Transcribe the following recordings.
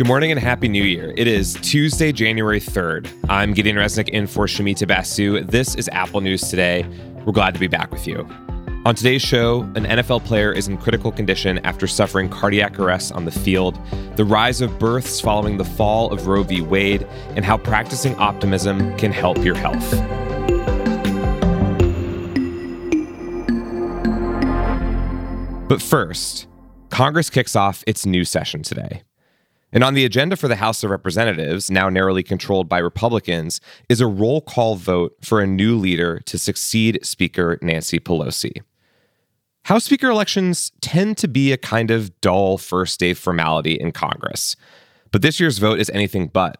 Good morning and Happy New Year. It is Tuesday, January 3rd. I'm Gideon Resnick in for Shumita Basu. This is Apple News Today. We're glad to be back with you. On today's show, an NFL player is in critical condition after suffering cardiac arrest on the field, the rise of births following the fall of Roe v. Wade, and how practicing optimism can help your health. But first, Congress kicks off its new session today. And on the agenda for the House of Representatives, now narrowly controlled by Republicans, is a roll call vote for a new leader to succeed Speaker Nancy Pelosi. House Speaker elections tend to be a kind of dull first day formality in Congress, but this year's vote is anything but.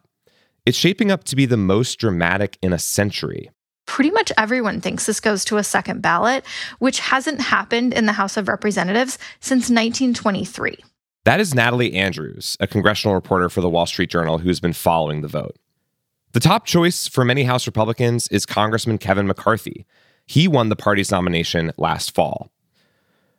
It's shaping up to be the most dramatic in a century. Pretty much everyone thinks this goes to a second ballot, which hasn't happened in the House of Representatives since 1923. That is Natalie Andrews, a congressional reporter for the Wall Street Journal who's been following the vote. The top choice for many House Republicans is Congressman Kevin McCarthy. He won the party's nomination last fall.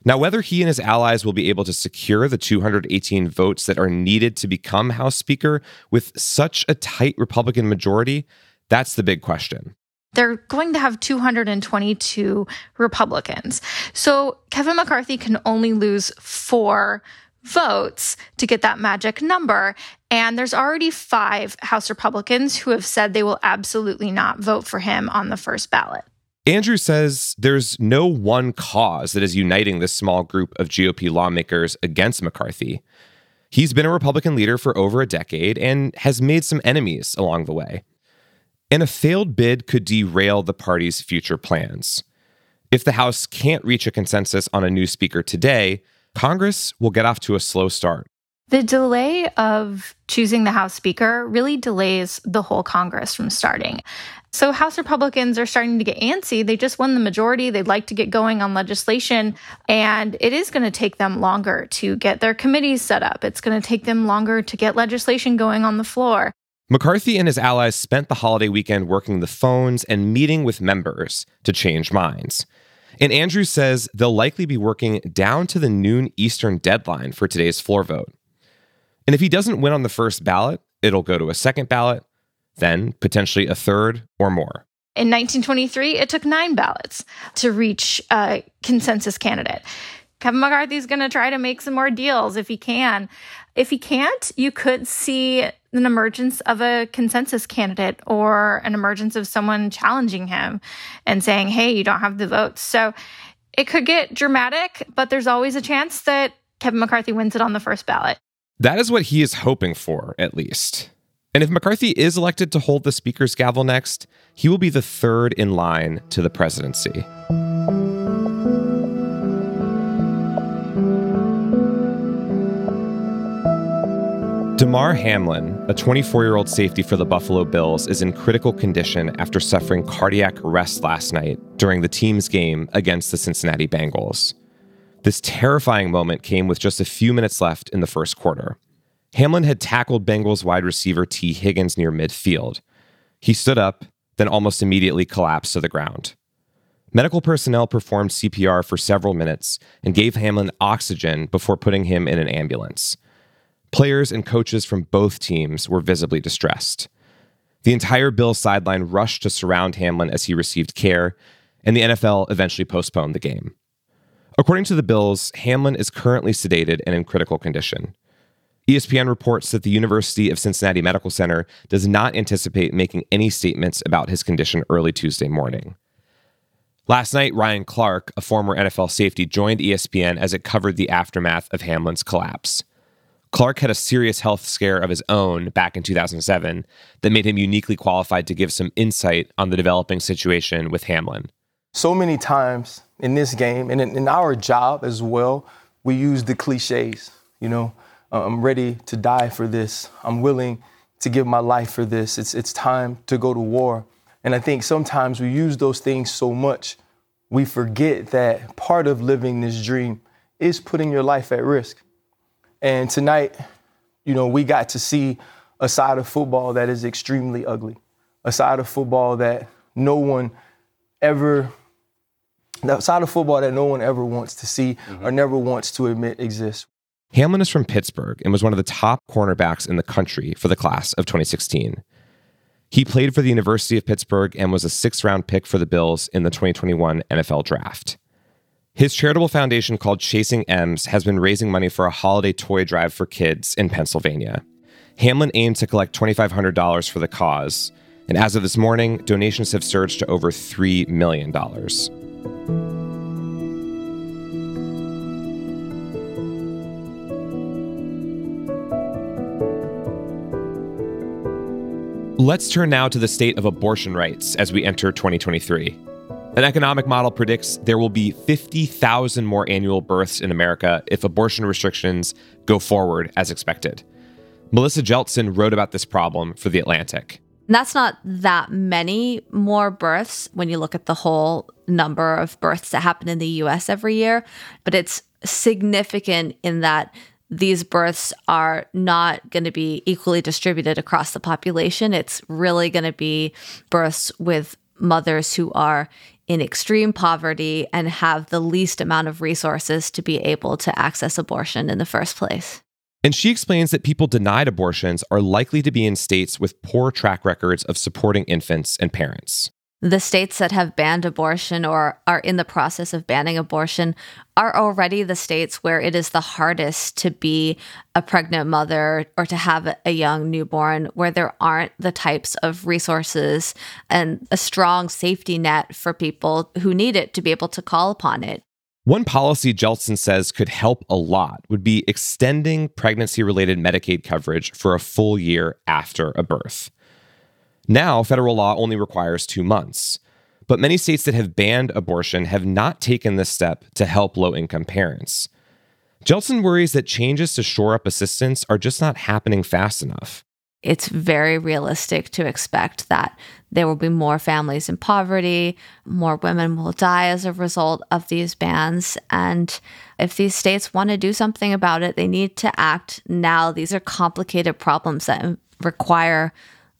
Now, whether he and his allies will be able to secure the 218 votes that are needed to become House Speaker with such a tight Republican majority, that's the big question they're going to have 222 Republicans. So Kevin McCarthy can only lose four votes to get that magic number. And there's already five House Republicans who have said they will absolutely not vote for him on the first ballot. Andrews says there's no one cause that is uniting this small group of GOP lawmakers against McCarthy. He's been a Republican leader for over a decade and has made some enemies along the way. And a failed bid could derail the party's future plans. If the House can't reach a consensus on a new speaker today, Congress will get off to a slow start. The delay of choosing the House Speaker really delays the whole Congress from starting. So, House Republicans are starting to get antsy. They just won the majority. They'd like to get going on legislation. And it is going to take them longer to get their committees set up. It's going to take them longer to get legislation going on the floor. McCarthy and his allies spent the holiday weekend working the phones and meeting with members to change minds. And Andrews says they'll likely be working down to the noon Eastern deadline for today's floor vote. And if he doesn't win on the first ballot, it'll go to a second ballot, then potentially a third or more. In 1923, it took nine ballots to reach a consensus candidate. Kevin McCarthy's going to try to make some more deals if he can. If he can't, you could see an emergence of a consensus candidate or an emergence of someone challenging him and saying, hey, you don't have the votes. So it could get dramatic, but there's always a chance that Kevin McCarthy wins it on the first ballot. That is what he is hoping for, at least. And if McCarthy is elected to hold the Speaker's gavel next, he will be the third in line to the presidency. Damar Hamlin, a 24 year old safety for the Buffalo Bills, is in critical condition after suffering cardiac arrest last night during the team's game against the Cincinnati Bengals. This terrifying moment came with just a few minutes left in the first quarter. Hamlin had tackled Bengals wide receiver Tee Higgins near midfield. He stood up, then almost immediately collapsed to the ground. Medical personnel performed CPR for several minutes and gave Hamlin oxygen before putting him in an ambulance. Players and coaches from both teams were visibly distressed. The entire Bills sideline rushed to surround Hamlin as he received care, and the NFL eventually postponed the game. According to the Bills, Hamlin is currently sedated and in critical condition. ESPN reports that the University of Cincinnati Medical Center does not anticipate making any statements about his condition early Tuesday morning. Last night, Ryan Clark, a former NFL safety, joined ESPN as it covered the aftermath of Hamlin's collapse. Clark had a serious health scare of his own back in 2007 that made him uniquely qualified to give some insight on the developing situation with Hamlin. So many times in this game and in, our job as well, we use the cliches. You know, uh, I'm ready to die for this. I'm willing to give my life for this. It's, it's time to go to war. And I think sometimes we use those things so much, we forget that part of living this dream is putting your life at risk. And tonight, you know, we got to see a side of football that is extremely ugly, a side of football that no one ever the side of football that no one ever wants to see mm-hmm. or never wants to admit exists. Hamlin is from Pittsburgh and was one of the top cornerbacks in the country for the class of 2016. He played for the University of Pittsburgh and was a sixth round pick for the Bills in the 2021 NFL Draft. His charitable foundation called Chasing M's has been raising money for a holiday toy drive for kids in Pennsylvania. Hamlin aimed to collect $2,500 for the cause, and as of this morning, donations have surged to over $3 million. Let's turn now to the state of abortion rights as we enter 2023. An economic model predicts there will be 50,000 more annual births in America if abortion restrictions go forward as expected. Melissa Jeltsen wrote about this problem for The Atlantic. That's not that many more births when you look at the whole number of births that happen in the US every year, but it's significant in that these births are not going to be equally distributed across the population. It's really going to be births with mothers who are in extreme poverty and have the least amount of resources to be able to access abortion in the first place. And she explains that people denied abortions are likely to be in states with poor track records of supporting infants and parents the states that have banned abortion or are in the process of banning abortion are already the states where it is the hardest to be a pregnant mother or to have a young newborn, where there aren't the types of resources and a strong safety net for people who need it to be able to call upon it. One policy Jeltsen says could help a lot would be extending pregnancy related Medicaid coverage for a full year after a birth. Now, federal law only requires two months. But many states that have banned abortion have not taken this step to help low income parents. Jeltsen worries that changes to shore up assistance are just not happening fast enough. It's very realistic to expect that there will be more families in poverty, more women will die as a result of these bans. And if these states want to do something about it, they need to act now. These are complicated problems that require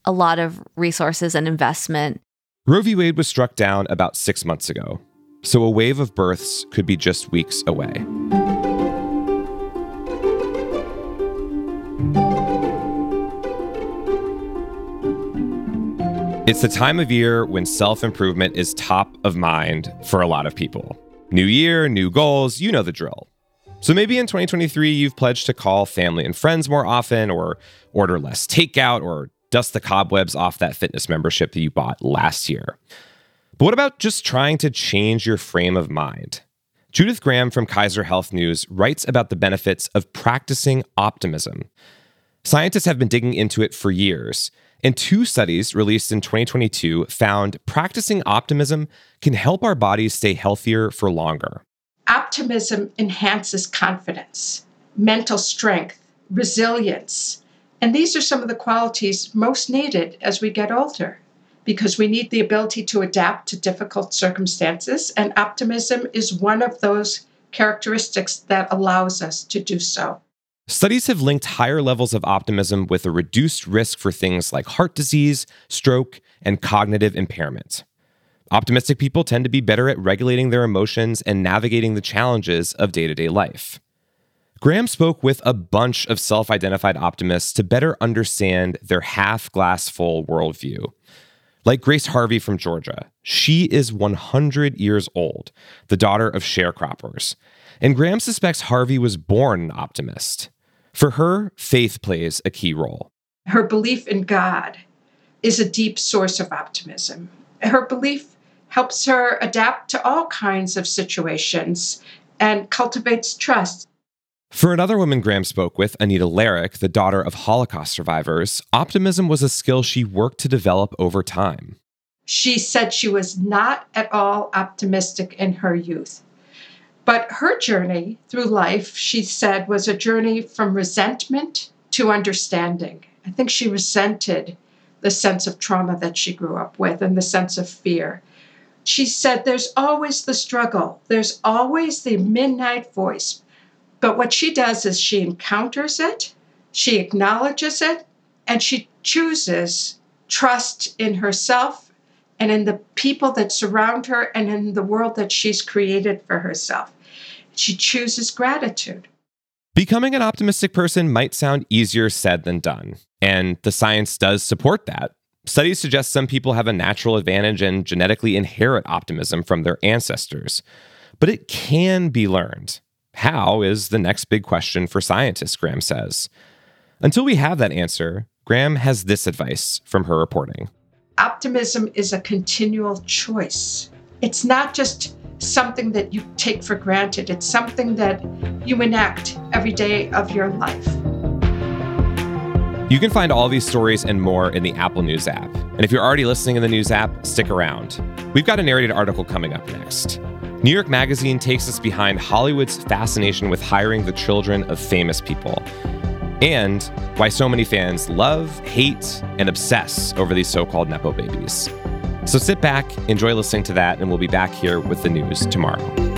a lot of resources and investment. Roe v. Wade was struck down about six months ago, so a wave of births could be just weeks away. It's the time of year when self improvement is top of mind for a lot of people. New year, new goals, you know the drill. So maybe in 2023, you've pledged to call family and friends more often, or order less takeout, or dust the cobwebs off that fitness membership that you bought last year. But what about just trying to change your frame of mind? Judith Graham from Kaiser Health News writes about the benefits of practicing optimism. Scientists have been digging into it for years, and two studies released in 2022 found practicing optimism can help our bodies stay healthier for longer. Optimism enhances confidence, mental strength, resilience, and these are some of the qualities most needed as we get older because we need the ability to adapt to difficult circumstances, and optimism is one of those characteristics that allows us to do so. Studies have linked higher levels of optimism with a reduced risk for things like heart disease, stroke, and cognitive impairment. Optimistic people tend to be better at regulating their emotions and navigating the challenges of day to day life. Graham spoke with a bunch of self identified optimists to better understand their half glass full worldview. Like Grace Harvey from Georgia, she is 100 years old, the daughter of sharecroppers. And Graham suspects Harvey was born an optimist. For her, faith plays a key role. Her belief in God is a deep source of optimism. Her belief helps her adapt to all kinds of situations and cultivates trust. For another woman Graham spoke with, Anita Larrick, the daughter of Holocaust survivors, optimism was a skill she worked to develop over time. She said she was not at all optimistic in her youth. But her journey through life, she said, was a journey from resentment to understanding. I think she resented the sense of trauma that she grew up with and the sense of fear. She said, There's always the struggle, there's always the midnight voice but what she does is she encounters it, she acknowledges it, and she chooses trust in herself and in the people that surround her and in the world that she's created for herself. She chooses gratitude. Becoming an optimistic person might sound easier said than done, and the science does support that. Studies suggest some people have a natural advantage and genetically inherit optimism from their ancestors. But it can be learned. How is the next big question for scientists, Graham says. Until we have that answer, Graham has this advice from her reporting Optimism is a continual choice. It's not just something that you take for granted, it's something that you enact every day of your life. You can find all these stories and more in the Apple News app. And if you're already listening in the News app, stick around. We've got a narrated article coming up next. New York Magazine takes us behind Hollywood's fascination with hiring the children of famous people and why so many fans love, hate, and obsess over these so called Nepo babies. So sit back, enjoy listening to that, and we'll be back here with the news tomorrow.